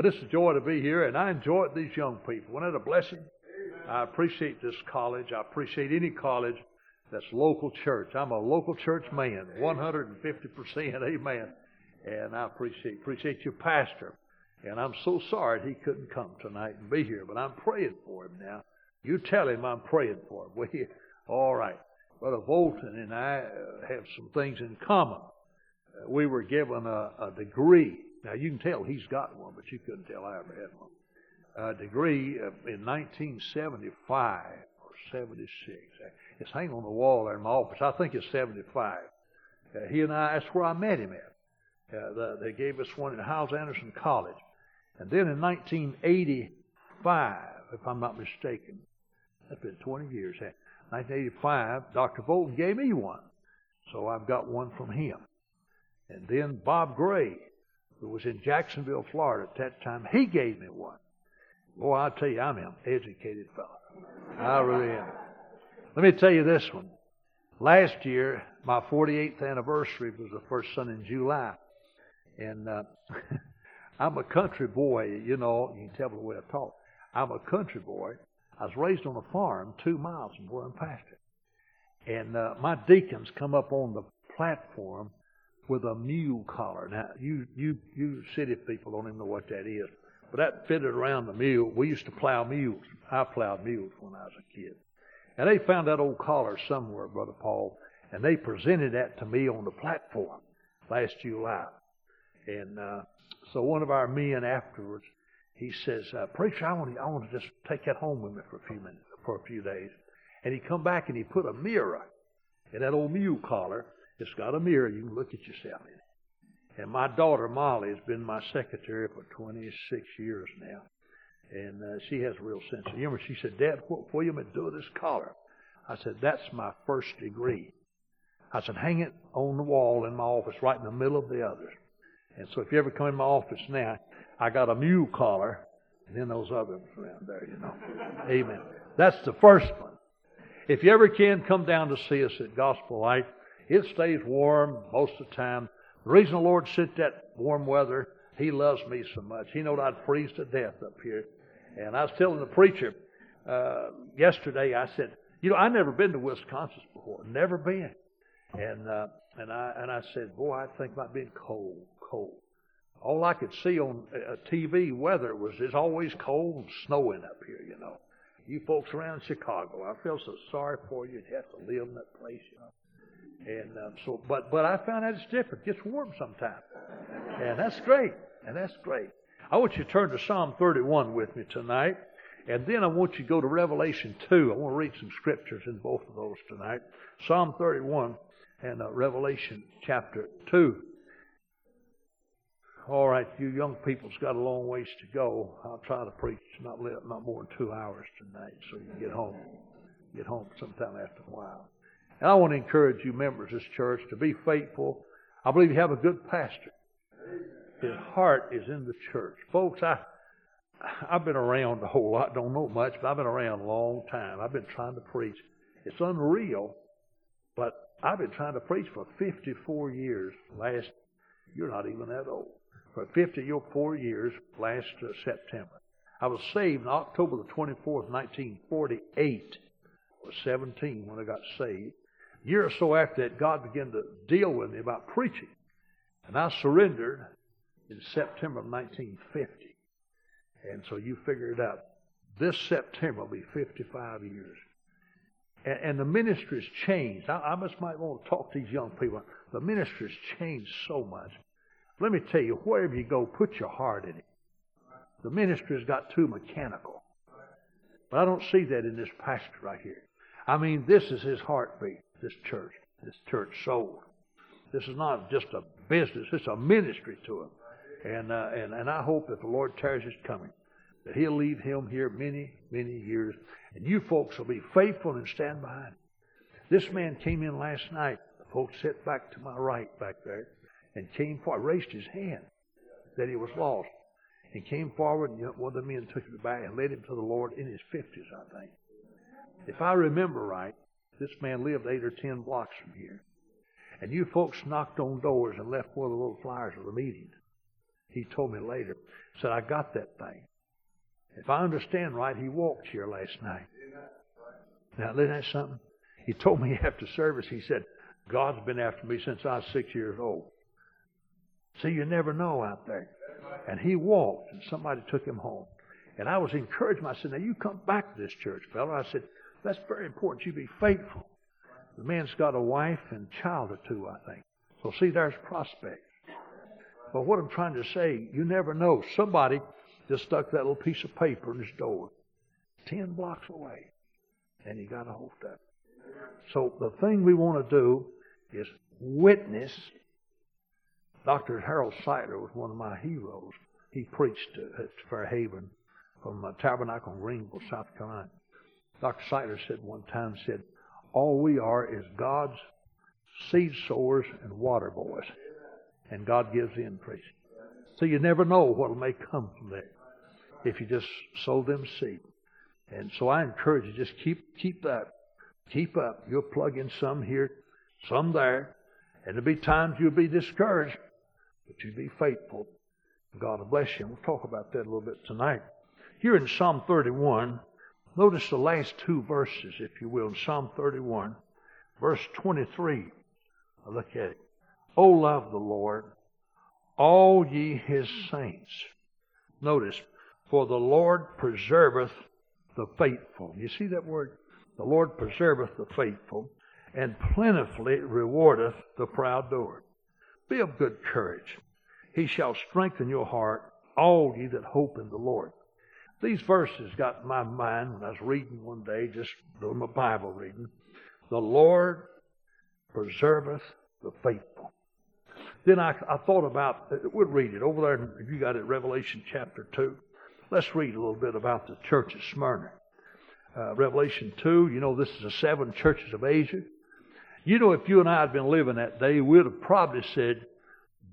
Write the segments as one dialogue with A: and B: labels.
A: But it's a joy to be here, and I enjoyed these young people. Wasn't it a blessing? I appreciate this college. I appreciate any college that's local church. I'm a local church man, 150%, amen. And I appreciate appreciate your pastor. And I'm so sorry he couldn't come tonight and be here, but I'm praying for him now. You tell him I'm praying for him, will you? All right. Brother Volton and I have some things in common. Uh, we were given a, a degree. Now you can tell he's got one, but you couldn't tell I ever had one. A degree in 1975 or 76. It's hanging on the wall there in my office. I think it's 75. Uh, he and I, that's where I met him at. Uh, the, they gave us one at Hyles Anderson College. And then in 1985, if I'm not mistaken, that's been 20 years. 1985, Dr. Volton gave me one. So I've got one from him. And then Bob Gray, who was in Jacksonville, Florida at that time, he gave me one. Boy, I tell you, I'm an educated fellow. I really am. Let me tell you this one. Last year, my 48th anniversary was the first Sunday in July. And uh, I'm a country boy, you know, you can tell by the way I talk. I'm a country boy. I was raised on a farm two miles from where I'm pastoring. And uh, my deacons come up on the platform with a mule collar. Now, you, you, you city people don't even know what that is. But that fitted around the mule. We used to plow mules. I plowed mules when I was a kid. And they found that old collar somewhere, Brother Paul, and they presented that to me on the platform last July. And uh, so one of our men afterwards, he says, uh, "Preacher, I want to, I want to just take that home with me for a few minutes, for a few days." And he come back and he put a mirror in that old mule collar. It's got a mirror. You can look at yourself in it. And my daughter Molly has been my secretary for 26 years now, and uh, she has a real sense of humor. She said, "Dad, what, are you do with this collar?" I said, "That's my first degree." I said, "Hang it on the wall in my office, right in the middle of the others." And so if you ever come in my office now, I got a mule collar and then those other ones around there, you know. Amen. That's the first one. If you ever can, come down to see us at Gospel Light. It stays warm most of the time. The reason the Lord sent that warm weather, He loves me so much. He knowed I'd freeze to death up here. And I was telling the preacher uh, yesterday, I said, you know, I've never been to Wisconsin before. Never been. And uh, and I and I said, boy, I think about being cold cold. All I could see on uh, TV weather was it's always cold and snowing up here, you know. You folks around Chicago, I feel so sorry for you. You have to live in that place, you know. And um, so, but but I found that it's different. It gets warm sometimes, and that's great. And that's great. I want you to turn to Psalm 31 with me tonight, and then I want you to go to Revelation 2. I want to read some scriptures in both of those tonight. Psalm 31 and uh, Revelation chapter 2. All right, you young people's got a long ways to go. I'll try to preach not not more than two hours tonight, so you can get home. Get home sometime after a while. And I want to encourage you members of this church to be faithful. I believe you have a good pastor. His heart is in the church, folks. I I've been around a whole lot. Don't know much, but I've been around a long time. I've been trying to preach. It's unreal, but I've been trying to preach for 54 years. Last, you're not even that old for 54 years last uh, September. I was saved on October the 24th, 1948. I was 17 when I got saved. Year or so after that, God began to deal with me about preaching. And I surrendered in September of 1950. And so you figure it out. This September will be 55 years. And, and the ministry's changed. I, I just might want to talk to these young people. The ministry's changed so much. Let me tell you, wherever you go, put your heart in it. The ministry's got too mechanical. But I don't see that in this pastor right here. I mean, this is his heartbeat, this church, this church soul. This is not just a business, it's a ministry to him. And, uh, and, and I hope that the Lord tarries his coming, that he'll leave him here many, many years. And you folks will be faithful and stand behind him. This man came in last night. The folks sit back to my right back there and came forward, raised his hand that he was lost, and came forward, and one of the men took him back and led him to the Lord in his 50s, I think. If I remember right, this man lived eight or ten blocks from here. And you folks knocked on doors and left one of the little flyers of the meeting. He told me later. Said, I got that thing. If I understand right, he walked here last night. Now, isn't that something? He told me after service, he said, God's been after me since I was six years old. See, you never know out there. And he walked, and somebody took him home. And I was encouraged. I said, Now you come back to this church, fellow. I said, That's very important. You be faithful. The man's got a wife and child or two, I think. So see, there's prospects. But what I'm trying to say, you never know. Somebody just stuck that little piece of paper in his door, ten blocks away, and he got a hold of it. So the thing we want to do is witness. Dr. Harold Sightler was one of my heroes. He preached at Fairhaven from Tabernacle in Greenville, South Carolina. Dr. Sightler said one time, said, all we are is God's seed sowers and water boys. And God gives the increase. So you never know what may come from there if you just sow them seed. And so I encourage you, just keep keep that. Keep up. You'll plug in some here, some there. And there'll be times you'll be discouraged, but you'll be faithful. God will bless you. We'll talk about that a little bit tonight. Here in Psalm 31, notice the last two verses, if you will, in Psalm 31, verse 23. Look at it. O love the Lord, all ye his saints. Notice, for the Lord preserveth the faithful. You see that word? The Lord preserveth the faithful, and plentifully rewardeth the proud doer. Be of good courage. He shall strengthen your heart, all ye that hope in the Lord. These verses got in my mind when I was reading one day, just doing my Bible reading. The Lord preserveth the faithful. Then I, I thought about, we'll read it over there, if you got it, Revelation chapter 2. Let's read a little bit about the church of Smyrna. Uh, Revelation 2, you know, this is the seven churches of Asia. You know, if you and I had been living that day, we'd have probably said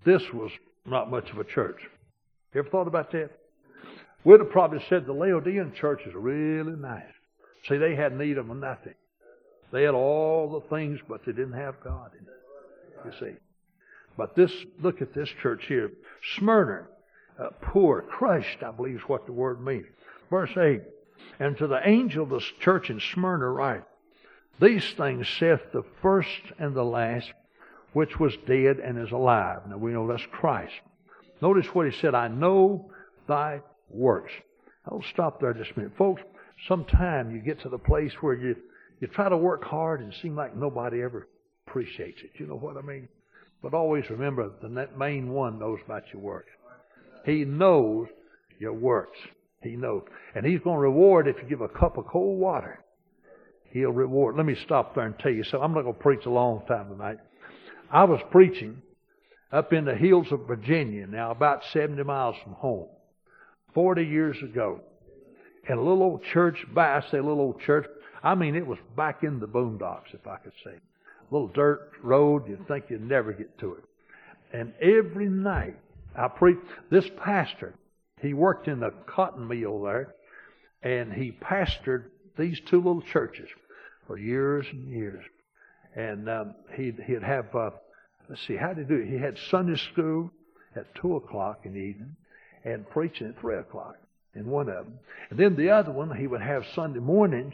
A: this was not much of a church. You ever thought about that? We'd have probably said the Laodicean church is really nice. See, they had need of nothing. They had all the things, but they didn't have God in it. You see. But this, look at this church here. Smyrna, uh, poor, crushed, I believe is what the word means. Verse 8. And to the angel of the church in Smyrna write, These things saith the first and the last, which was dead and is alive. Now we know that's Christ. Notice what he said, I know thy works. I'll stop there just a minute. Folks, sometime you get to the place where you, you try to work hard and seem like nobody ever appreciates it. You know what I mean? But always remember, that the main one knows about your works. He knows your works. He knows. And He's going to reward if you give a cup of cold water. He'll reward. Let me stop there and tell you something. I'm not going to preach a long time tonight. I was preaching up in the hills of Virginia, now about 70 miles from home, 40 years ago. In a little old church, by I say a little old church, I mean it was back in the boondocks, if I could say. A little dirt road, you'd think you'd never get to it. And every night, I preached, this pastor, he worked in the cotton mill there, and he pastored these two little churches for years and years. And um, he'd, he'd have, uh, let's see, how did he do it? He had Sunday school at 2 o'clock in the evening and preaching at 3 o'clock in one of them. And then the other one, he would have Sunday mornings,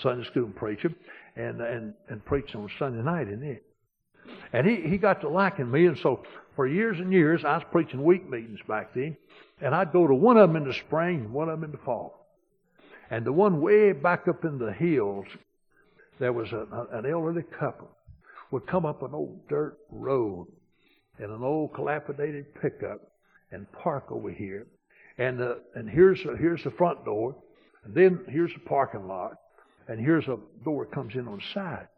A: Sunday school preaching, and, and, and preaching on Sunday night in it. And he, he got to liking me, and so for years and years, I was preaching week meetings back then, and I'd go to one of them in the spring and one of them in the fall. And the one way back up in the hills, there was a, a, an elderly couple would come up an old dirt road in an old collapidated pickup and park over here. And uh, and here's here's the front door, and then here's the parking lot, and here's a door that comes in on the side.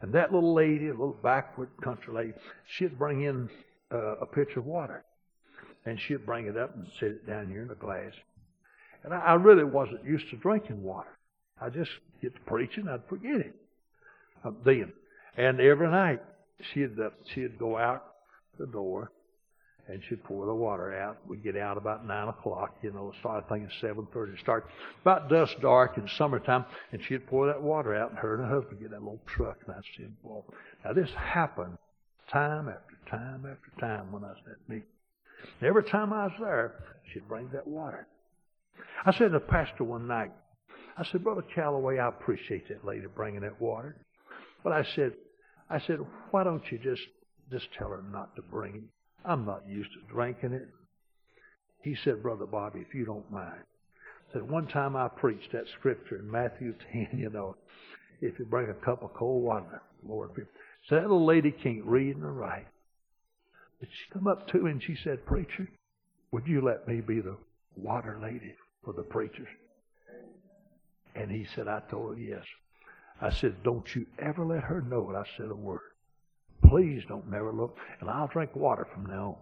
A: And that little lady, a little backward country lady, she'd bring in uh, a pitcher of water. And she'd bring it up and set it down here in a glass. And I, I really wasn't used to drinking water. I just get to preaching, I'd forget it. Uh, then. And every night, she'd, uh, she'd go out the door and she'd pour the water out. We'd get out about nine o'clock, you know, start thinking seven thirty start. About dusk dark in summertime, and she'd pour that water out, and her and her husband get that little truck, and I'd see them walk. Now this happened time after time after time when I was at meeting. Every time I was there, she'd bring that water. I said to the pastor one night, I said, Brother Calloway, I appreciate that lady bringing that water. But I said, I said, why don't you just, just tell her not to bring it? I'm not used to drinking it. He said, Brother Bobby, if you don't mind. Said one time I preached that scripture in Matthew 10, you know, if you bring a cup of cold water, Lord, so that little lady can't read nor write. But she come up to me and she said, Preacher, would you let me be the water lady for the preachers? And he said, I told her yes. I said, Don't you ever let her know that I said a word. Please don't never look, and I'll drink water from now on.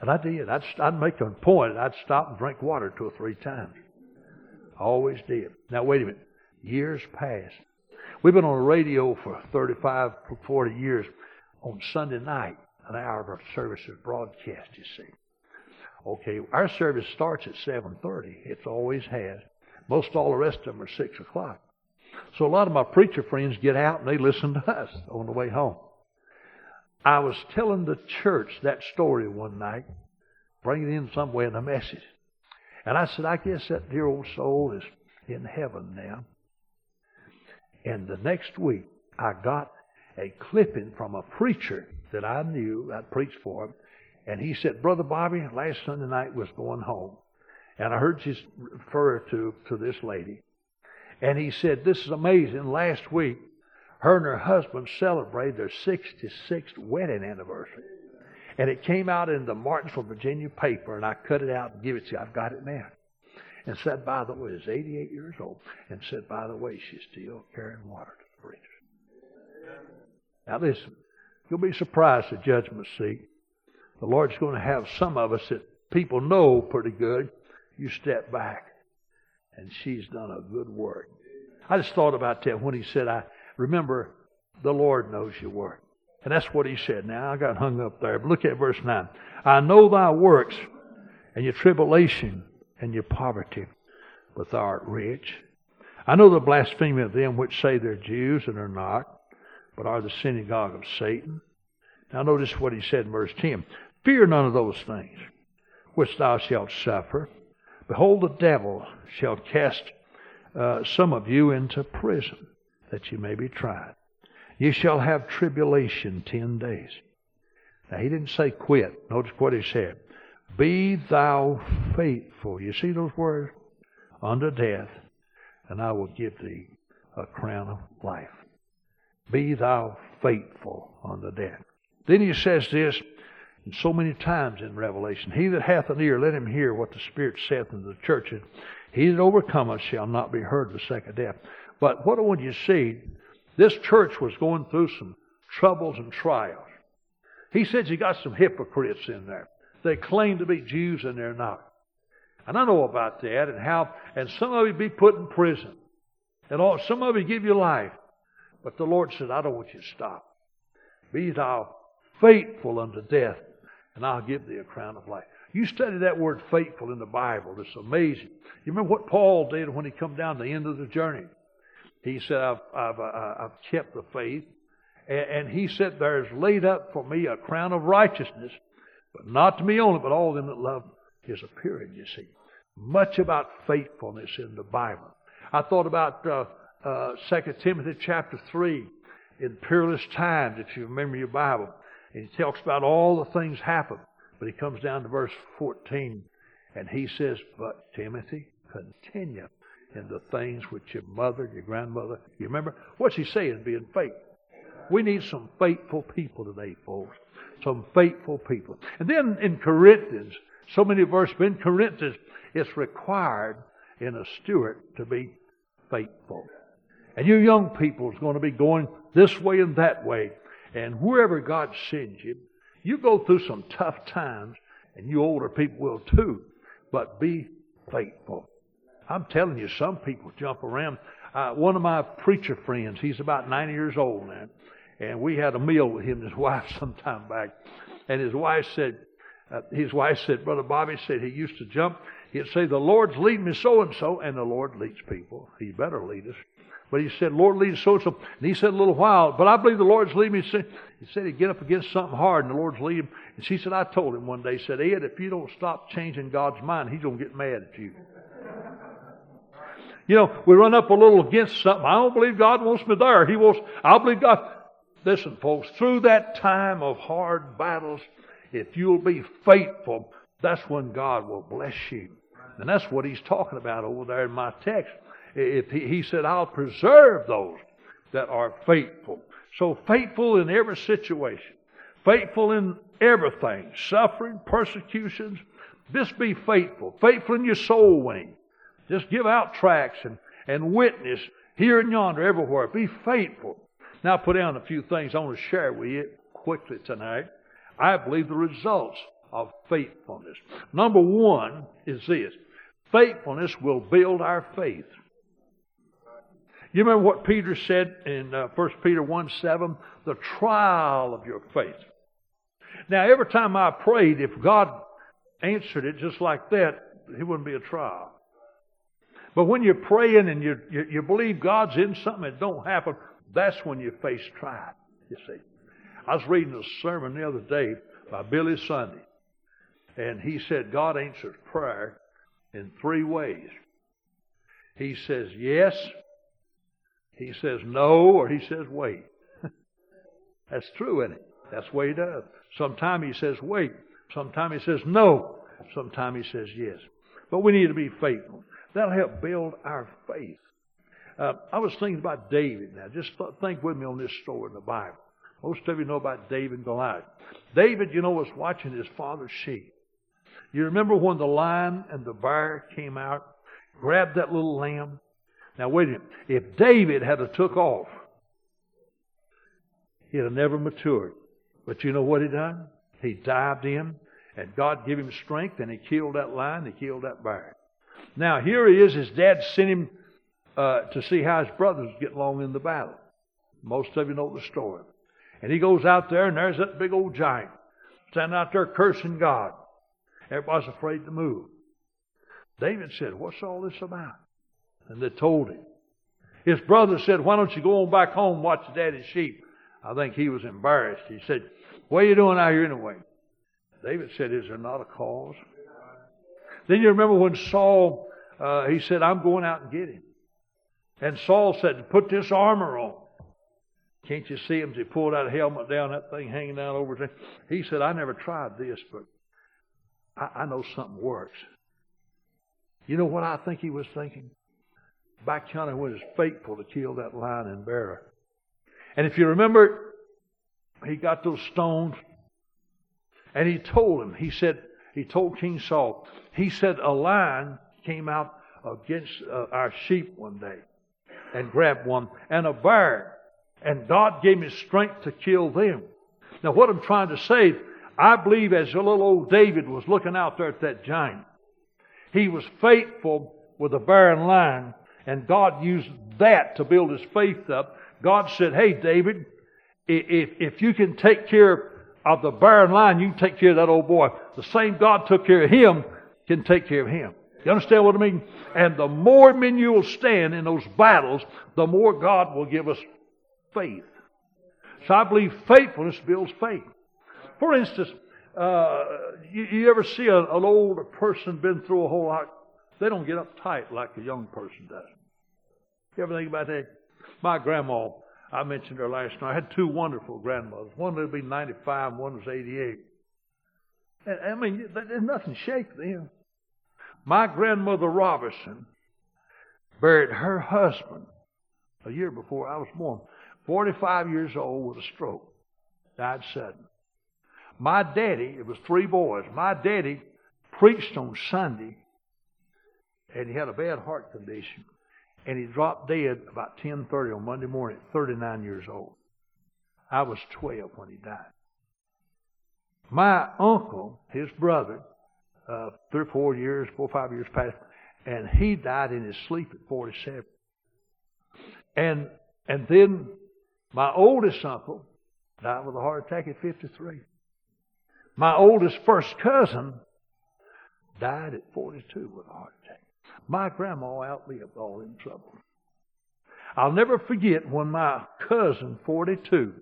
A: And I did. I'd, I'd make a point. I'd stop and drink water two or three times. I always did. Now, wait a minute. Years passed. We've been on the radio for 35, 40 years. On Sunday night, an hour of our service is broadcast, you see. Okay, our service starts at 7.30. It's always has. Most all the rest of them are 6 o'clock. So a lot of my preacher friends get out and they listen to us on the way home. I was telling the church that story one night, bringing in some way in a message. And I said, I guess that dear old soul is in heaven now. And the next week, I got a clipping from a preacher that I knew, I'd preached for him, and he said, Brother Bobby, last Sunday night was going home. And I heard you refer to, to this lady. And he said, This is amazing. Last week, her and her husband celebrated their 66th wedding anniversary. And it came out in the Martinsville, Virginia paper, and I cut it out and give it to you. I've got it now. And said, by the way, is 88 years old. And said, by the way, she's still carrying water to the preachers. Now listen, you'll be surprised at judgment seat. The Lord's going to have some of us that people know pretty good. You step back, and she's done a good work. I just thought about that when he said, I remember the Lord knows your work. And that's what he said. Now I got hung up there. But look at verse 9. I know thy works and your tribulation and your poverty, but thou art rich. I know the blasphemy of them which say they're Jews and are not, but are the synagogue of Satan. Now notice what he said in verse 10. Fear none of those things which thou shalt suffer. Behold, the devil shall cast uh, some of you into prison, that you may be tried. You shall have tribulation ten days. Now he didn't say quit. Notice what he said. Be thou faithful. You see those words? Unto death, and I will give thee a crown of life. Be thou faithful unto death. Then he says this and so many times in Revelation. He that hath an ear, let him hear what the Spirit saith unto the churches. He that overcometh shall not be heard the second death. But what I want you to see, this church was going through some troubles and trials. He says you got some hypocrites in there. They claim to be Jews and they're not. And I know about that and how, and some of you be put in prison. And all, some of you give your life. But the Lord said, I don't want you to stop. Be thou faithful unto death, and I'll give thee a crown of life. You study that word faithful in the Bible. It's amazing. You remember what Paul did when he come down to the end of the journey? He said, I've, I've, uh, I've kept the faith. And, and he said, There's laid up for me a crown of righteousness but not to me only, but all them that love his appearing, you see. Much about faithfulness in the Bible. I thought about uh, uh, 2 Timothy chapter 3 in peerless times, if you remember your Bible. And he talks about all the things happen. But he comes down to verse 14 and he says, But Timothy, continue in the things which your mother, your grandmother, you remember? What's he saying? Being faithful. We need some faithful people today, folks some faithful people. And then in Corinthians, so many verses, in Corinthians, it's required in a steward to be faithful. And you young people is going to be going this way and that way. And wherever God sends you, you go through some tough times, and you older people will too. But be faithful. I'm telling you, some people jump around. Uh, one of my preacher friends, he's about 90 years old now. And we had a meal with him and his wife some time back. And his wife said, uh, his wife said, Brother Bobby said he used to jump. He'd say, The Lord's leading me so and so, and the Lord leads people. He better lead us. But he said, Lord leads so and so. And he said a little while, but I believe the Lord's leading me. He said he'd get up against something hard and the Lord's leading him. And she said, I told him one day, said, Ed, if you don't stop changing God's mind, he's going to get mad at you. You know, we run up a little against something. I don't believe God wants me there. He wants, I believe God. Listen, folks, through that time of hard battles, if you'll be faithful, that's when God will bless you. And that's what he's talking about over there in my text. If he, he said, I'll preserve those that are faithful. So faithful in every situation. Faithful in everything. Suffering, persecutions. Just be faithful. Faithful in your soul winning. Just give out tracts and, and witness here and yonder, everywhere. Be faithful. Now, I put down a few things I want to share with you quickly tonight. I believe the results of faithfulness. Number one is this faithfulness will build our faith. You remember what Peter said in uh, 1 Peter 1 7? The trial of your faith. Now, every time I prayed, if God answered it just like that, it wouldn't be a trial. But when you're praying and you, you, you believe God's in something that don't happen, that's when you face trial, you see. I was reading a sermon the other day by Billy Sunday, and he said God answers prayer in three ways. He says yes, he says no, or he says wait. That's true, isn't it? That's the way he does. Sometimes he says wait. Sometimes he says no. Sometimes he says yes. But we need to be faithful. That'll help build our faith. Uh, I was thinking about David now. Just think with me on this story in the Bible. Most of you know about David and Goliath. David, you know, was watching his father's sheep. You remember when the lion and the bear came out, grabbed that little lamb? Now wait a minute. If David had a took off, he'd have never matured. But you know what he done? He dived in, and God gave him strength, and he killed that lion, he killed that bear. Now here he is. His dad sent him uh, to see how his brothers get along in the battle. Most of you know the story. And he goes out there, and there's that big old giant standing out there cursing God. Everybody's afraid to move. David said, What's all this about? And they told him. His brother said, Why don't you go on back home and watch the daddy's sheep? I think he was embarrassed. He said, What are you doing out here anyway? David said, Is there not a cause? Then you remember when Saul, uh, he said, I'm going out and get him. And Saul said, Put this armor on. Can't you see him? He pulled that helmet down, that thing hanging down over head. He said, I never tried this, but I, I know something works. You know what I think he was thinking? Back when was faithful to kill that lion and bear. And if you remember, he got those stones and he told him, he said, he told King Saul, he said a lion came out against uh, our sheep one day and grabbed one, and a bear, and God gave me strength to kill them. Now, what I'm trying to say, I believe as a little old David was looking out there at that giant, he was faithful with a bear and lion, and God used that to build his faith up. God said, Hey, David, if, if you can take care of the bear line, you take care of that old boy. The same God took care of him can take care of him. You understand what I mean? And the more men you will stand in those battles, the more God will give us faith. So I believe faithfulness builds faith. For instance, uh, you, you, ever see a, an older person been through a whole lot? They don't get uptight like a young person does. You ever think about that? My grandma, I mentioned her last night. I had two wonderful grandmothers. One would be 95, one was 88. And I mean, there's nothing shake them. My grandmother Robinson buried her husband a year before I was born. 45 years old with a stroke. Died sudden. My daddy, it was three boys. My daddy preached on Sunday and he had a bad heart condition and he dropped dead about 10:30 on Monday morning at 39 years old. I was 12 when he died. My uncle, his brother, uh, three or four years, four or five years past, and he died in his sleep at 47. And and then my oldest uncle died with a heart attack at 53. My oldest first cousin died at 42 with a heart attack. My grandma outlived all them troubles. I'll never forget when my cousin, 42,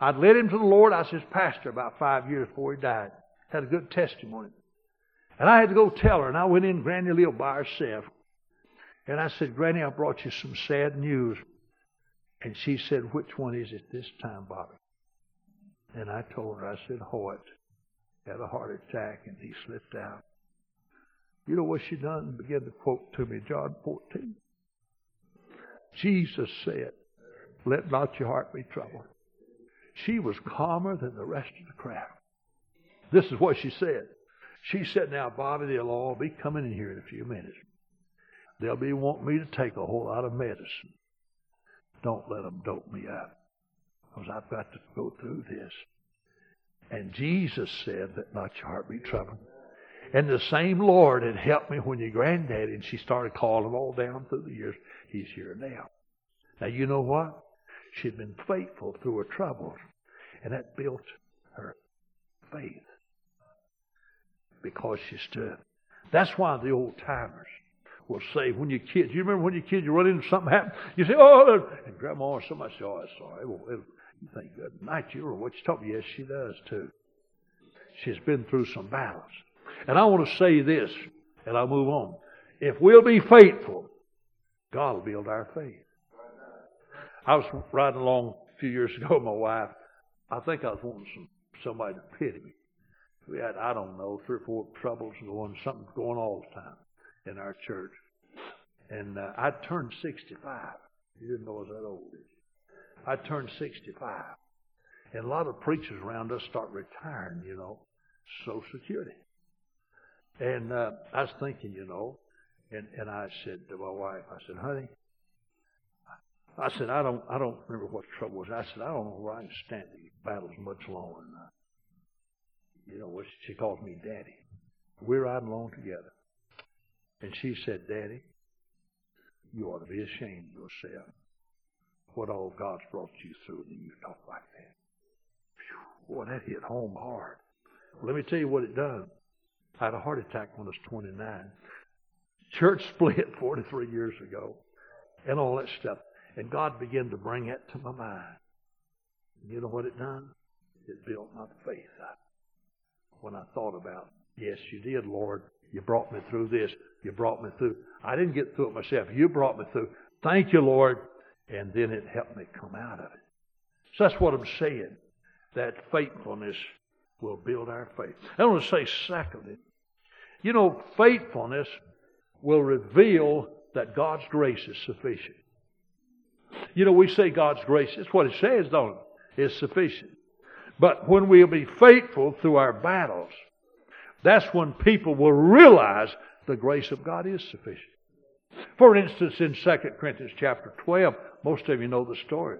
A: I'd led him to the Lord. I was his pastor about five years before he died. Had a good testimony. And I had to go tell her, and I went in Granny lived by herself. And I said, Granny, I brought you some sad news. And she said, Which one is it this time, Bobby? And I told her, I said, Hoyt had a heart attack and he slipped out. You know what she done? Began to quote to me John 14. Jesus said, Let not your heart be troubled. She was calmer than the rest of the crowd. This is what she said. She said, Now, Bobby, they'll all be coming in here in a few minutes. They'll be wanting me to take a whole lot of medicine. Don't let them dope me up. Because I've got to go through this. And Jesus said, Let not your heart be troubled. And the same Lord had helped me when your granddaddy, and she started calling all down through the years. He's here now. Now, you know what? She'd been faithful through her troubles, and that built her faith because she stood. That's why the old timers will say when your kids, you remember when your kids, you run into something happen, you say, oh, and grandma or somebody say, oh, sorry. Well, you think, good night, you or what you talking Yes, she does too. She's been through some battles. And I want to say this, and I'll move on. If we'll be faithful, God will build our faith. I was riding along a few years ago with my wife. I think I was wanting some, somebody to pity me. We had, I don't know, three or four troubles going, something going all the time in our church. And uh, I turned 65. You didn't know I was that old, did you? I turned 65. And a lot of preachers around us start retiring, you know, Social Security. And uh, I was thinking, you know, and, and I said to my wife, I said, honey, I said, I don't, I don't remember what the trouble was. I said, I don't know where I can stand these battles much longer. You know, she calls me Daddy. We're riding along together. And she said, Daddy, you ought to be ashamed of yourself. What all God's brought you through, and you talk like that. Whew, boy, that hit home hard. Let me tell you what it done. I had a heart attack when I was 29. Church split 43 years ago, and all that stuff. And God began to bring that to my mind. You know what it done? It built my faith up. When I thought about, yes, you did, Lord. You brought me through this. You brought me through. I didn't get through it myself. You brought me through. Thank you, Lord. And then it helped me come out of it. So that's what I'm saying. That faithfulness will build our faith. I want to say, secondly, you know, faithfulness will reveal that God's grace is sufficient. You know, we say God's grace, it's what it says, don't it? Is sufficient. But when we'll be faithful through our battles, that's when people will realize the grace of God is sufficient. For instance, in 2 Corinthians chapter 12, most of you know the story.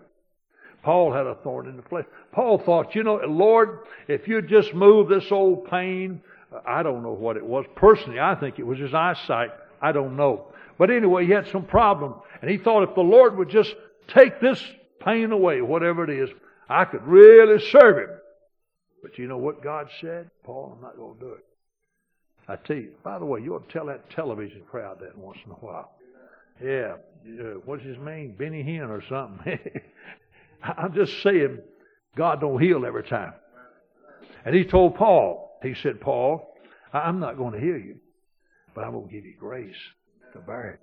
A: Paul had a thorn in the flesh. Paul thought, you know, Lord, if you just move this old pain, I don't know what it was. Personally, I think it was his eyesight. I don't know. But anyway, he had some problem. And he thought if the Lord would just take this pain away, whatever it is, I could really serve him. But you know what God said? Paul, I'm not going to do it. I tell you, by the way, you ought to tell that television crowd that once in a while. Yeah, what's his name? Benny Hinn or something. I'm just saying, God don't heal every time. And he told Paul, he said, Paul, I'm not going to heal you, but I'm going to give you grace to bear it.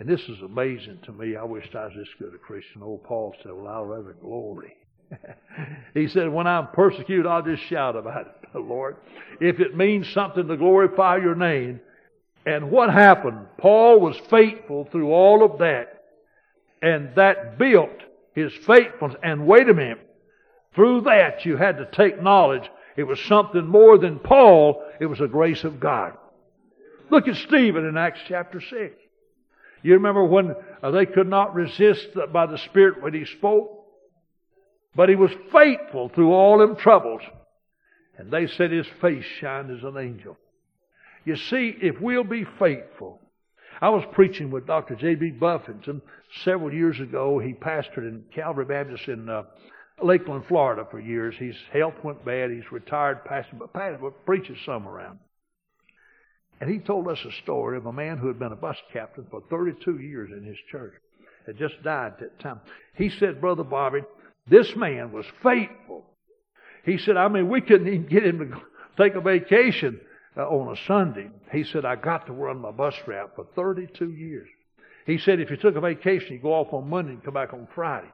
A: And this is amazing to me. I wish I was this good a Christian. Old Paul said, Well, I'll rather glory. he said, When I'm persecuted, I'll just shout about it, Lord. If it means something to glorify your name. And what happened? Paul was faithful through all of that. And that built his faithfulness. And wait a minute. Through that, you had to take knowledge. It was something more than Paul. It was the grace of God. Look at Stephen in Acts chapter 6. You remember when uh, they could not resist by the Spirit when he spoke? But he was faithful through all them troubles. And they said his face shined as an angel. You see, if we'll be faithful. I was preaching with Dr. J.B. Buffington several years ago. He pastored in Calvary Baptist in uh, Lakeland, Florida for years. His health went bad. He's retired pastor, but pastor, preaches some around. And he told us a story of a man who had been a bus captain for 32 years in his church. Had just died at that time. He said, Brother Bobby, This man was faithful. He said, I mean, we couldn't even get him to take a vacation uh, on a Sunday. He said, I got to run my bus route for 32 years. He said, if you took a vacation, you go off on Monday and come back on Friday.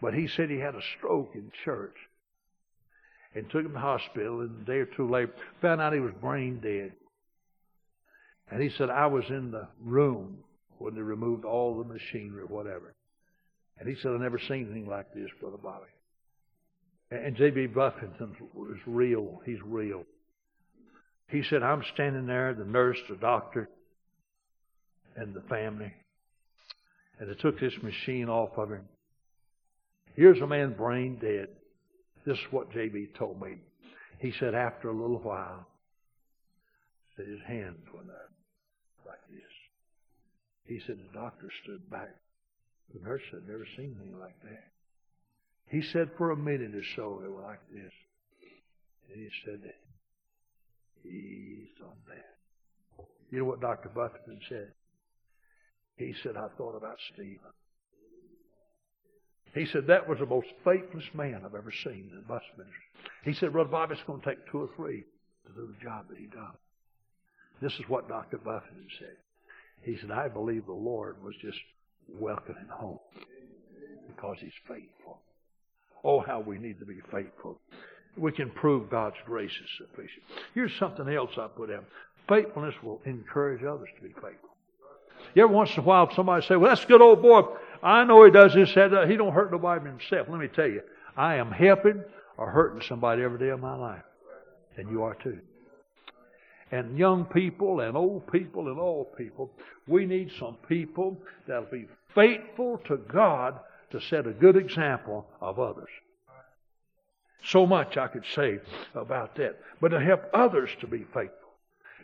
A: But he said he had a stroke in church and took him to the hospital. And a day or two later, found out he was brain dead. And he said, I was in the room when they removed all the machinery or whatever. And he said, I've never seen anything like this, Brother Bobby. And J.B. Buffington was real. He's real. He said, I'm standing there, the nurse, the doctor, and the family. And they took this machine off of him. Here's a man brain dead. This is what J.B. told me. He said, after a little while, that his hands went up like this. He said the doctor stood back. The nurse had never seen anything like that. He said for a minute or so they were like this. And he said, He's on that. You know what Dr. Buffington said? He said, I thought about Stephen. He said, that was the most faithless man I've ever seen in bus ministry. He said, Brother Bob, it's going to take two or three to do the job that he done. This is what Dr. Buffington said. He said, I believe the Lord was just welcoming home because he's faithful. Oh, how we need to be faithful. We can prove God's grace is sufficient. Here's something else I put in. Faithfulness will encourage others to be faithful. You ever once in a while somebody say, well, that's a good old boy. I know he does this, that, he don't hurt nobody but himself. Let me tell you, I am helping or hurting somebody every day of my life. And you are too. And young people and old people and all people, we need some people that'll be faithful to God to set a good example of others. So much I could say about that. But to help others to be faithful.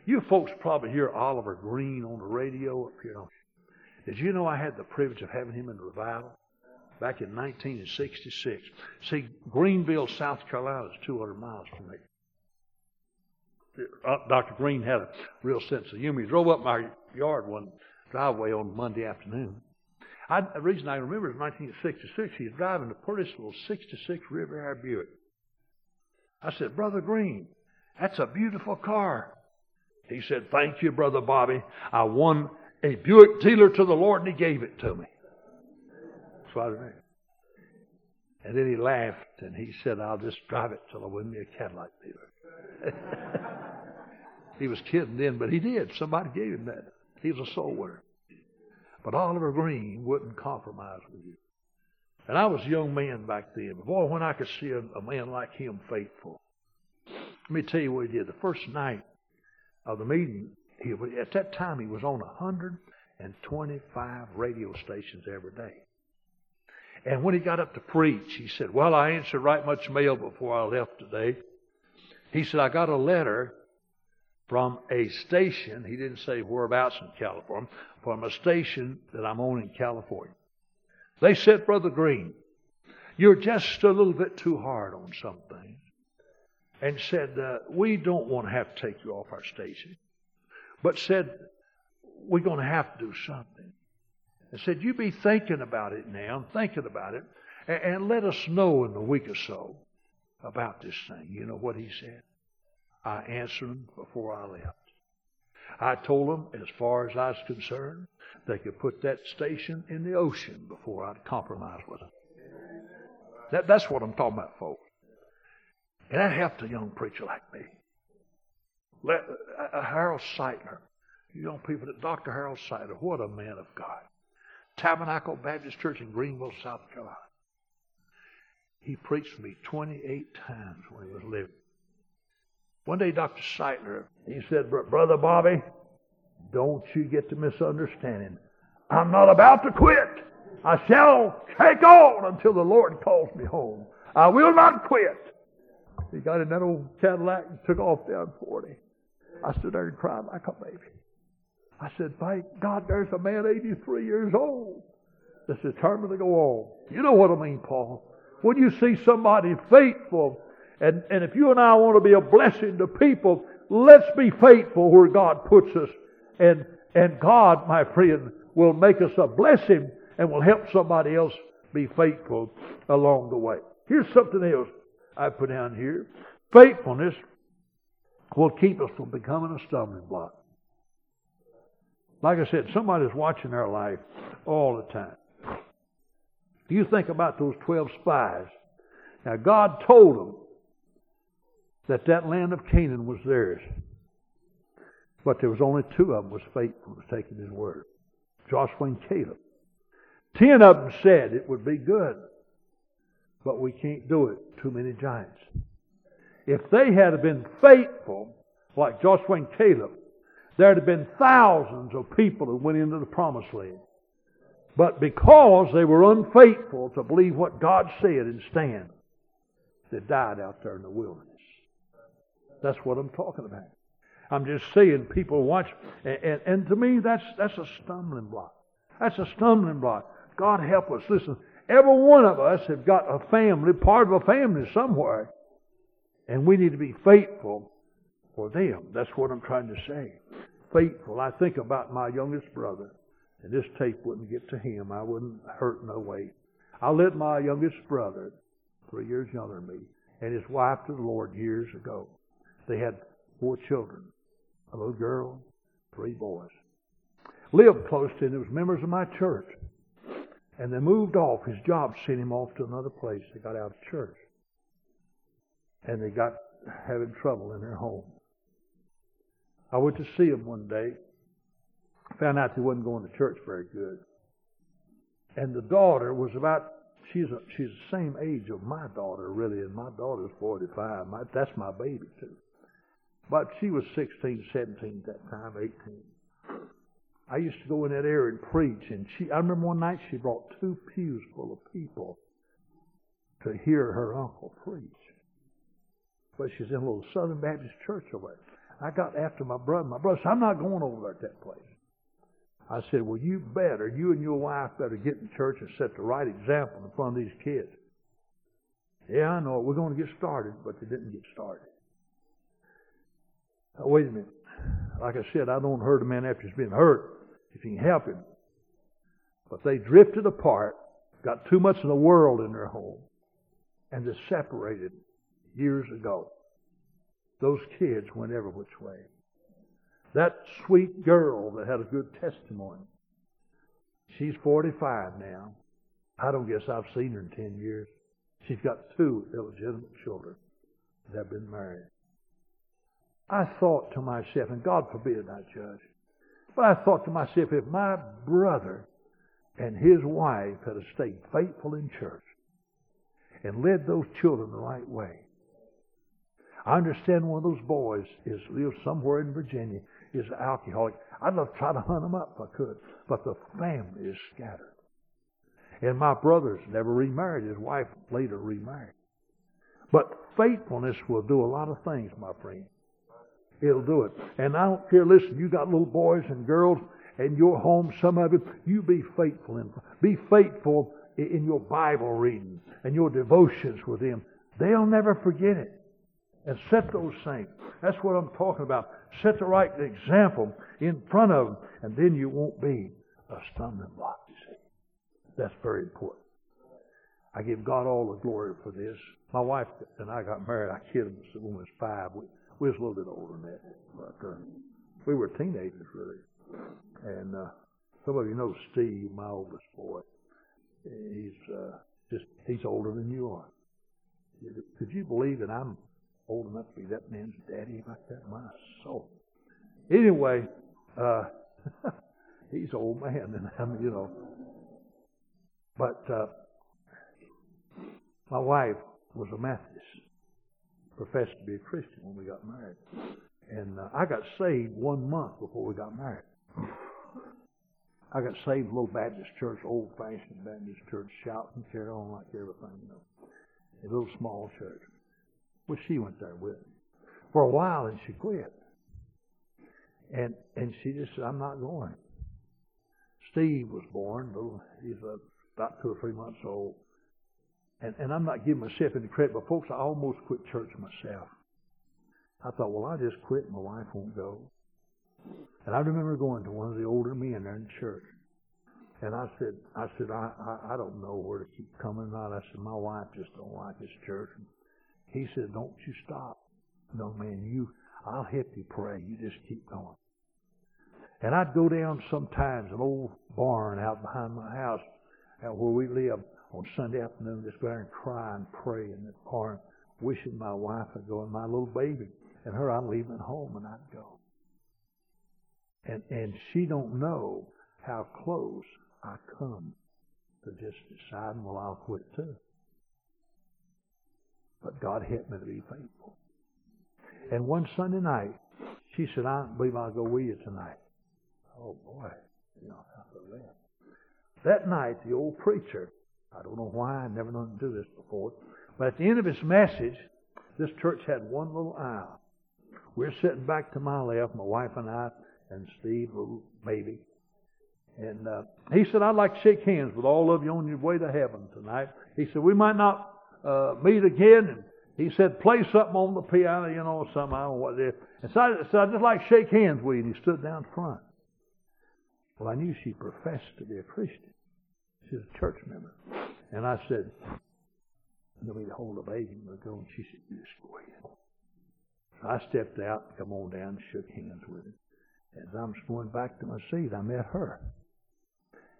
A: You folks probably hear Oliver Greene on the radio up here. Did you know I had the privilege of having him in revival back in 1966? See, Greenville, South Carolina is 200 miles from me. Uh, Dr. Greene had a real sense of humor. He drove up my yard one driveway on Monday afternoon. I, the reason I remember is 1966. He was driving a pretty little 66 Riviera Buick. I said, Brother Greene, that's a beautiful car. He said, Thank you, Brother Bobby. I won a Buick dealer to the Lord and he gave it to me. That's what I remember. And then he laughed and he said, I'll just drive it till I win me a Cadillac dealer. he was kidding then, but he did. Somebody gave him that. He was a soul winner. But Oliver Greene wouldn't compromise with you. And I was a young man back then. Boy, when I could see a, a man like him faithful. Let me tell you what he did. The first night of the meeting, he, at that time he was on 125 radio stations every day. And when he got up to preach, he said, Well, I answered right much mail before I left today. He said, I got a letter from a station, he didn't say whereabouts in California, from a station that I'm on in California. They said, Brother Greene, you're just a little bit too hard on some things. And said, uh, we don't want to have to take you off our station. But said, we're going to have to do something. And said, you be thinking about it now, thinking about it, and, and let us know in a week or so about this thing. You know what he said? I answered him before I left. I told them, as far as I was concerned, they could put that station in the ocean before I'd compromise with them. That, that's what I'm talking about, folks. And that helped a young preacher like me. Let, uh, uh Harold Sightler, young people, that Dr. Harold Sightler, what a man of God. Tabernacle Baptist Church in Greenville, South Carolina. He preached for me 28 times when he was living. One day, Dr. Sightler, he said, Brother Bobby, don't you get to misunderstanding. I'm not about to quit. I shall take on until the Lord calls me home. I will not quit. He got in that old Cadillac and took off down 40. I stood there and cried like a baby. I said, thank God there's a man 83 years old that's determined to go on. You know what I mean, Paul. When you see somebody faithful and, and if you and I want to be a blessing to people, let's be faithful where God puts us. And, and God, my friend, will make us a blessing and will help somebody else be faithful along the way. Here's something else I put down here. Faithfulness will keep us from becoming a stumbling block. Like I said, somebody's watching our life all the time. You think about those 12 spies. Now, God told them that that land of Canaan was theirs. But there was only two of them was faithful was taking his word. Joshua and Caleb. Ten of them said it would be good, but we can't do it. Too many giants. If they had been faithful, like Joshua and Caleb, there'd have been thousands of people who went into the promised land. But because they were unfaithful to believe what God said and stand, they died out there in the wilderness. That's what I'm talking about. I'm just saying people watch, and, and, and to me, that's that's a stumbling block. That's a stumbling block. God help us. Listen, every one of us have got a family, part of a family somewhere, and we need to be faithful for them. That's what I'm trying to say. Faithful. I think about my youngest brother, and this tape wouldn't get to him. I wouldn't hurt no way. I led my youngest brother, three years younger than me, and his wife to the Lord years ago. They had four children a little girl, three boys. Lived close to him. They was members of my church. And they moved off. His job sent him off to another place. They got out of church. And they got having trouble in their home. I went to see him one day. Found out he wasn't going to church very good. And the daughter was about she's a, she's the same age of my daughter really, and my daughter's forty five. My, that's my baby too. But she was 16, 17 at that time, 18. I used to go in that area and preach, and she. I remember one night she brought two pews full of people to hear her uncle preach. But she's in a little Southern Baptist church over there. I got after my brother. My brother said, I'm not going over there to that place. I said, Well, you better, you and your wife better get in church and set the right example in front of these kids. Yeah, I know. We're going to get started, but they didn't get started. Now, wait a minute. Like I said, I don't hurt a man after he's been hurt if you can help him. But they drifted apart, got too much of the world in their home, and they separated years ago. Those kids went every which way. That sweet girl that had a good testimony, she's 45 now. I don't guess I've seen her in 10 years. She's got two illegitimate children that have been married. I thought to myself, and God forbid I judge, but I thought to myself, if my brother and his wife had stayed faithful in church and led those children the right way, I understand one of those boys is lives somewhere in Virginia, is an alcoholic. I'd love to try to hunt him up if I could, but the family is scattered. And my brother's never remarried. His wife later remarried. But faithfulness will do a lot of things, my friend. It'll do it. And I don't care, listen, you got little boys and girls in your home, some of it, you be faithful in, be faithful in your Bible reading and your devotions with them. They'll never forget it. And set those things. That's what I'm talking about. Set the right example in front of them, and then you won't be a stumbling block, you see. That's very important. I give God all the glory for this. My wife and I got married. I kid him when we was five. We, we was a little bit older than that, but uh, we were teenagers really. And uh, some of you know Steve, my oldest boy. He's uh, just he's older than you are. Could you believe that I'm old enough to be that man's daddy like that? My soul. Anyway, uh, he's an old man, and I'm, you know. But uh, my wife was a Methodist professed to be a Christian when we got married. And uh, I got saved one month before we got married. I got saved little Baptist church, old fashioned Baptist church, shouting, carry on like everything, you know. A little small church. Well, she went there with me. For a while, and she quit. And and she just said, I'm not going. Steve was born, little, he's about two or three months old. And, and I'm not giving myself any credit, but folks, I almost quit church myself. I thought, well, I'll just quit. And my wife won't go. And I remember going to one of the older men there in church. And I said, I said, I, I, I don't know where to keep coming out. I said, my wife just don't like this church. He said, don't you stop. No, man, you, I'll help you pray. You just keep going. And I'd go down sometimes an old barn out behind my house, out where we live, on Sunday afternoon, just go there and cry and pray in the barn, wishing my wife would go and my little baby and her I'd leave at home and I'd go. And and she don't know how close I come to just deciding, well, I'll quit too. But God helped me to be faithful. And one Sunday night, she said, I believe I'll go with you tonight. Oh boy, you know, that. Night, the old preacher, I don't know why, I never known to do this before, but at the end of his message, this church had one little aisle. We're sitting back to my left, my wife and I, and Steve, baby. And uh, he said, I'd like to shake hands with all of you on your way to heaven tonight. He said, we might not uh, meet again. And he said, play something on the piano, you know, something, I what. And so I, so I just like shake hands with you. And he stood down front. Well, I knew she professed to be a Christian. She's a church member. And I said, let me hold the baby and go. And she said, you just go ahead. So I stepped out, come on down, and shook hands with him. As I was going back to my seat, I met her.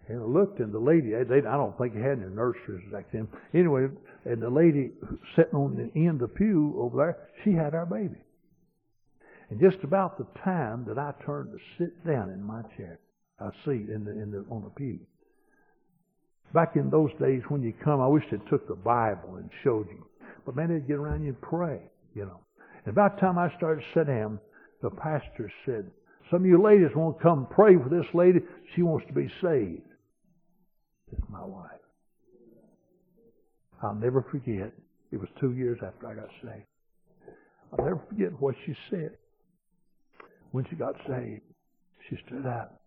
A: And I looked, and the lady, they, I don't think they had any nurses back then. Anyway, and the lady sitting on the end of the pew over there, she had our baby. And just about the time that I turned to sit down in my chair, a seat in the, in the, on the pew. Back in those days when you come, I wish they took the Bible and showed you. But man, they'd get around you and pray, you know. And about the time I started to sit down, the pastor said, Some of you ladies won't come pray for this lady. She wants to be saved. It's my wife. I'll never forget. It was two years after I got saved. I'll never forget what she said. When she got saved, she stood up.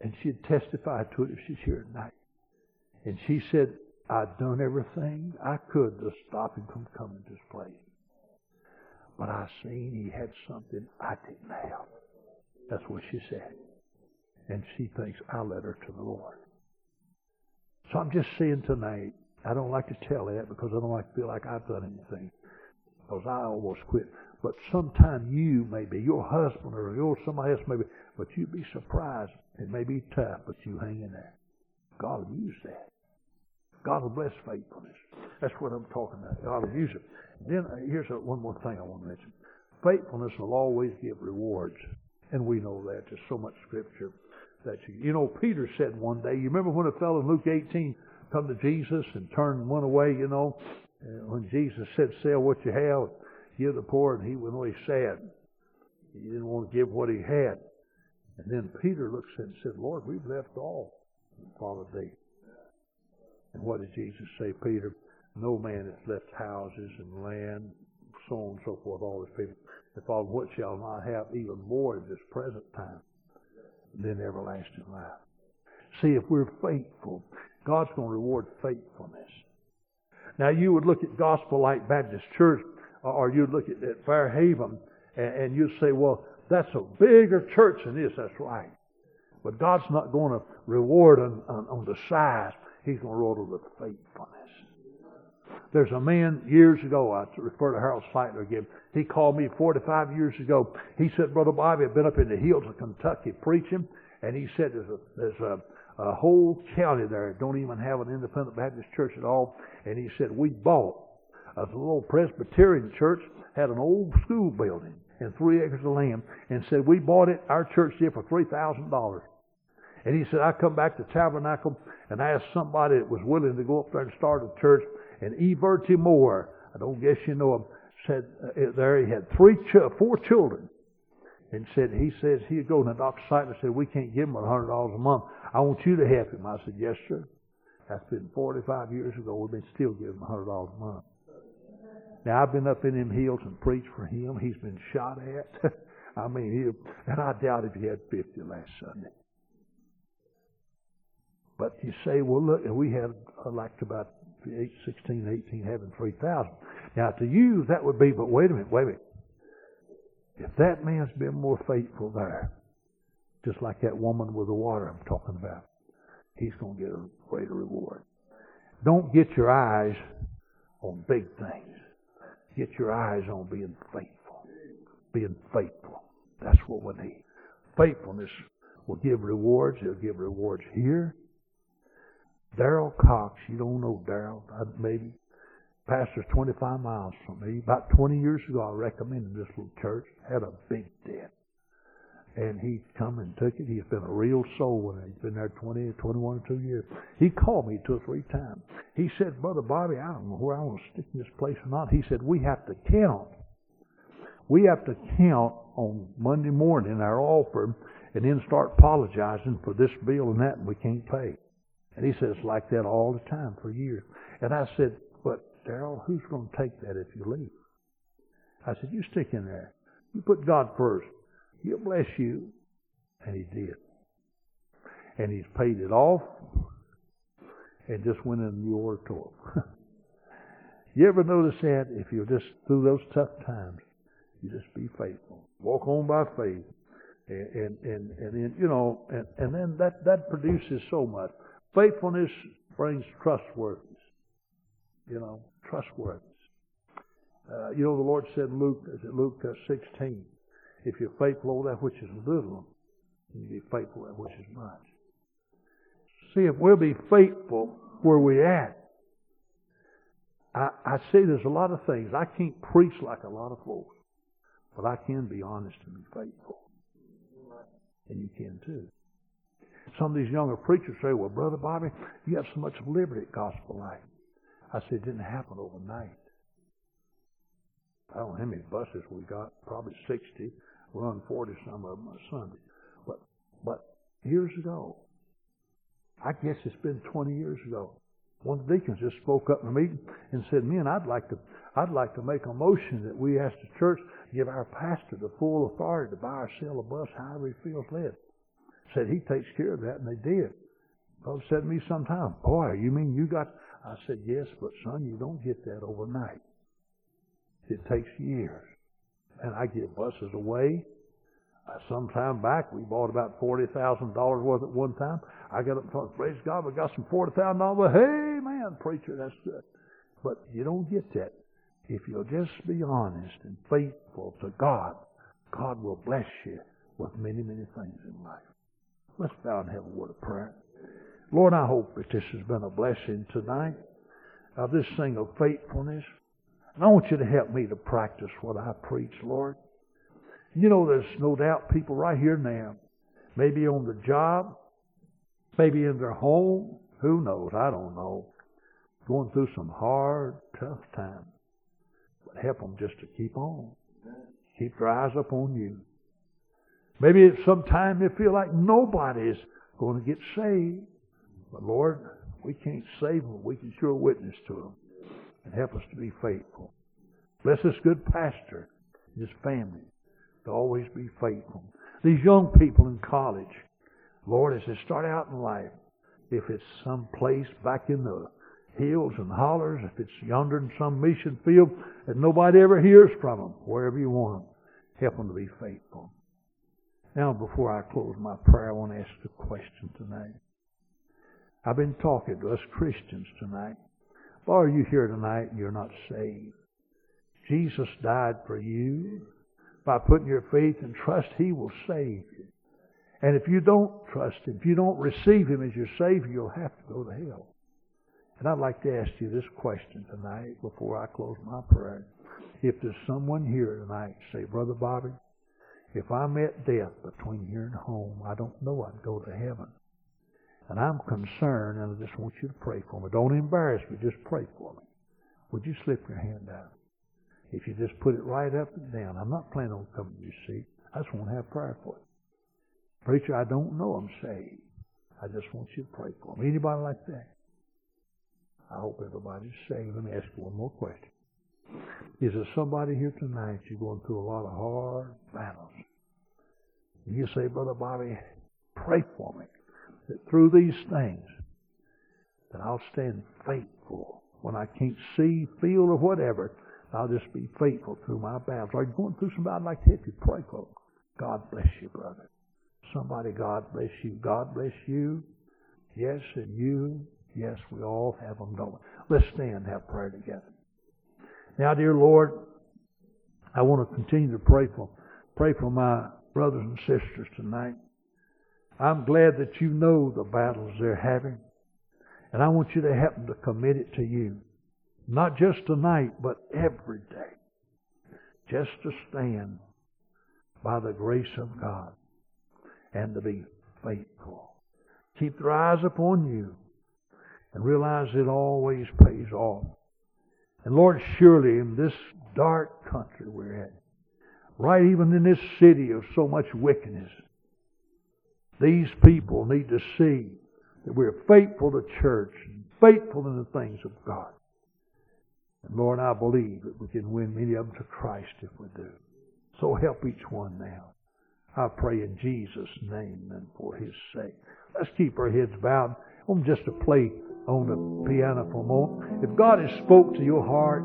A: And she had testified to it if she's here tonight. And she said, I'd done everything I could to stop him from coming to this place. But I seen he had something I didn't have. That's what she said. And she thinks I led her to the Lord. So I'm just saying tonight, I don't like to tell that because I don't like to feel like I've done anything. Because I almost quit. But sometime you may be, your husband or your somebody else may be, but you'd be surprised. It may be tough, but you hang in there. God will use that. God will bless faithfulness. That's what I'm talking about. God will use it. Then uh, here's one more thing I want to mention. Faithfulness will always give rewards. And we know that. There's so much scripture that you, you know, Peter said one day, you remember when a fellow in Luke 18 come to Jesus and turned went away, you know, when Jesus said, sell what you have, give the poor, and he went away sad. He didn't want to give what he had. And then Peter looks and said, Lord, we've left all and followed thee. And what did Jesus say, Peter? No man has left houses and land, so on and so forth, all these people. If all what shall not have even more in this present time than everlasting life. See, if we're faithful, God's going to reward faithfulness. Now, you would look at Gospel Light Baptist Church, or you'd look at, at Fairhaven, and, and you'd say, well, that's a bigger church than this. That's right. But God's not going to reward on, on, on the size. He's going to reward on the faithfulness. There's a man years ago, I refer to Harold Sightler again. He called me 45 years ago. He said, Brother Bobby, I've been up in the hills of Kentucky preaching, and he said there's a, there's a, a whole county there don't even have an independent Baptist church at all. And he said, we bought a little Presbyterian church, had an old school building and three acres of land, and said, we bought it, our church did, for $3,000. And he said, I come back to Tabernacle and asked somebody that was willing to go up there and start a church. And E. Bertie Moore, I don't guess you know him, said uh, there he had three, ch- four children. And said, he says, he'd go, and Dr. Sightler said, we can't give him a $100 a month. I want you to help him. I said, yes, sir. That's been 45 years ago. We've been still giving him $100 a month. Now, I've been up in them hills and preached for him. He's been shot at. I mean, he, and I doubt if he had 50 last Sunday. But you say, well, look, we had elect about 8, 16, 18, having 3,000. Now, to you, that would be, but wait a minute, wait a minute. If that man's been more faithful there, Just like that woman with the water I'm talking about. He's going to get a greater reward. Don't get your eyes on big things. Get your eyes on being faithful. Being faithful. That's what we need. Faithfulness will give rewards. It'll give rewards here. Daryl Cox, you don't know Daryl, maybe. Pastor's 25 miles from me. About 20 years ago, I recommended this little church. Had a big debt. And he come and took it. He's been a real soul winner. He's been there 20, 21, two years. He called me two or three times. He said, Brother Bobby, I don't know where I want to stick in this place or not. He said, we have to count. We have to count on Monday morning our offer and then start apologizing for this bill and that we can't pay. And he says like that all the time for years. And I said, but Daryl, who's going to take that if you leave? I said, you stick in there. You put God first. He'll bless you. And he did. And he's paid it off and just went in new oratorium. you ever notice that? If you're just through those tough times, you just be faithful. Walk on by faith. And, and, and, and then, you know, and, and then that, that produces so much. Faithfulness brings trustworthiness. You know, trustworthiness. Uh, you know, the Lord said in Luke, is it Luke uh, 16, if you're faithful over that which is little, you be faithful that which is much. See, if we'll be faithful where we're at, I, I see there's a lot of things. I can't preach like a lot of folks, but I can be honest and be faithful. And you can too. Some of these younger preachers say, well, Brother Bobby, you have so much liberty at Gospel Light. I said, it didn't happen overnight. I don't know how many buses we got, probably 60. We run 40 some of them on Sunday. But, but years ago, I guess it's been 20 years ago, one of the deacons just spoke up in a meeting and said, "Man, I'd like to, I'd like to make a motion that we ask the church to give our pastor the full authority to buy or sell a bus however he feels led." Said he takes care of that, and they did. Folks said to me sometime, "Boy, you mean you got?" I said, "Yes, but son, you don't get that overnight. It takes years." And I give buses away. Uh, some time back, we bought about forty thousand dollars worth at one time. I got up and thought, praise God, we got some forty thousand dollars. Hey, man, preacher, that's good. But you don't get that if you'll just be honest and faithful to God. God will bless you with many, many things in life. Let's bow and have a word of prayer. Lord, I hope that this has been a blessing tonight of this thing of faithfulness. And I want you to help me to practice what I preach, Lord. You know, there's no doubt people right here now, maybe on the job, maybe in their home, who knows? I don't know. Going through some hard, tough times. But help them just to keep on. Keep their eyes up on you. Maybe at some time they feel like nobody's going to get saved. But Lord, we can't save them. We can sure witness to them. And help us to be faithful. Bless this good pastor and his family to always be faithful. These young people in college, Lord, as they start out in life, if it's some place back in the hills and hollers, if it's yonder in some mission field that nobody ever hears from them, wherever you want them, help them to be faithful. Now, before I close my prayer, I want to ask a question tonight. I've been talking to us Christians tonight. Or are you here tonight and you're not saved? Jesus died for you. By putting your faith and trust, He will save you. And if you don't trust Him, if you don't receive Him as your Savior, you'll have to go to hell. And I'd like to ask you this question tonight before I close my prayer. If there's someone here tonight, say, Brother Bobby, if I met death between here and home, I don't know I'd go to heaven. And I'm concerned, and I just want you to pray for me. Don't embarrass me, just pray for me. Would you slip your hand out? If you just put it right up and down. I'm not planning on coming to your seat. I just want to have prayer for you. Preacher, I don't know I'm saved. I just want you to pray for me. Anybody like that? I hope everybody's saved. Let me ask you one more question. Is there somebody here tonight you're going through a lot of hard battles? And you say, Brother Bobby, pray for me that through these things that I'll stand faithful when I can't see, feel, or whatever I'll just be faithful through my battles. Are you going through some battle like that? You pray for them. God bless you, brother. somebody, God bless you. God bless you. Yes, and you. Yes, we all have them going. Let's stand and have prayer together. Now, dear Lord, I want to continue to pray for, pray for my brothers and sisters tonight. I'm glad that you know the battles they're having. And I want you to help them to commit it to you. Not just tonight, but every day. Just to stand by the grace of God and to be faithful. Keep their eyes upon you and realize it always pays off. And Lord, surely in this dark country we're in, right even in this city of so much wickedness, these people need to see that we're faithful to church and faithful in the things of God. And Lord, I believe that we can win many of them to Christ if we do. So help each one now. I pray in Jesus' name and for His sake. Let's keep our heads bowed. I'm just to play on the piano for a moment. If God has spoke to your heart,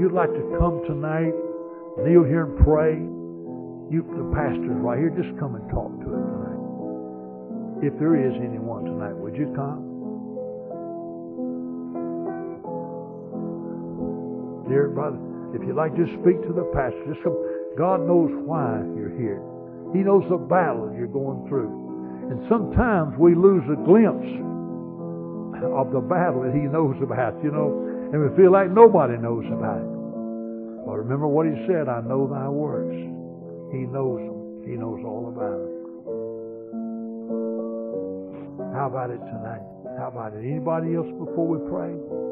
A: you'd like to come tonight, kneel here and pray, you, the pastor's right here, just come and talk to him tonight. If there is anyone tonight, would you come? Dear brother, if you'd like to speak to the pastor, just come. God knows why you're here. He knows the battle you're going through. And sometimes we lose a glimpse of the battle that He knows about, you know, and we feel like nobody knows about it. But remember what He said, I know thy works. He knows them. He knows all about them. How about it tonight? How about it? Anybody else before we pray?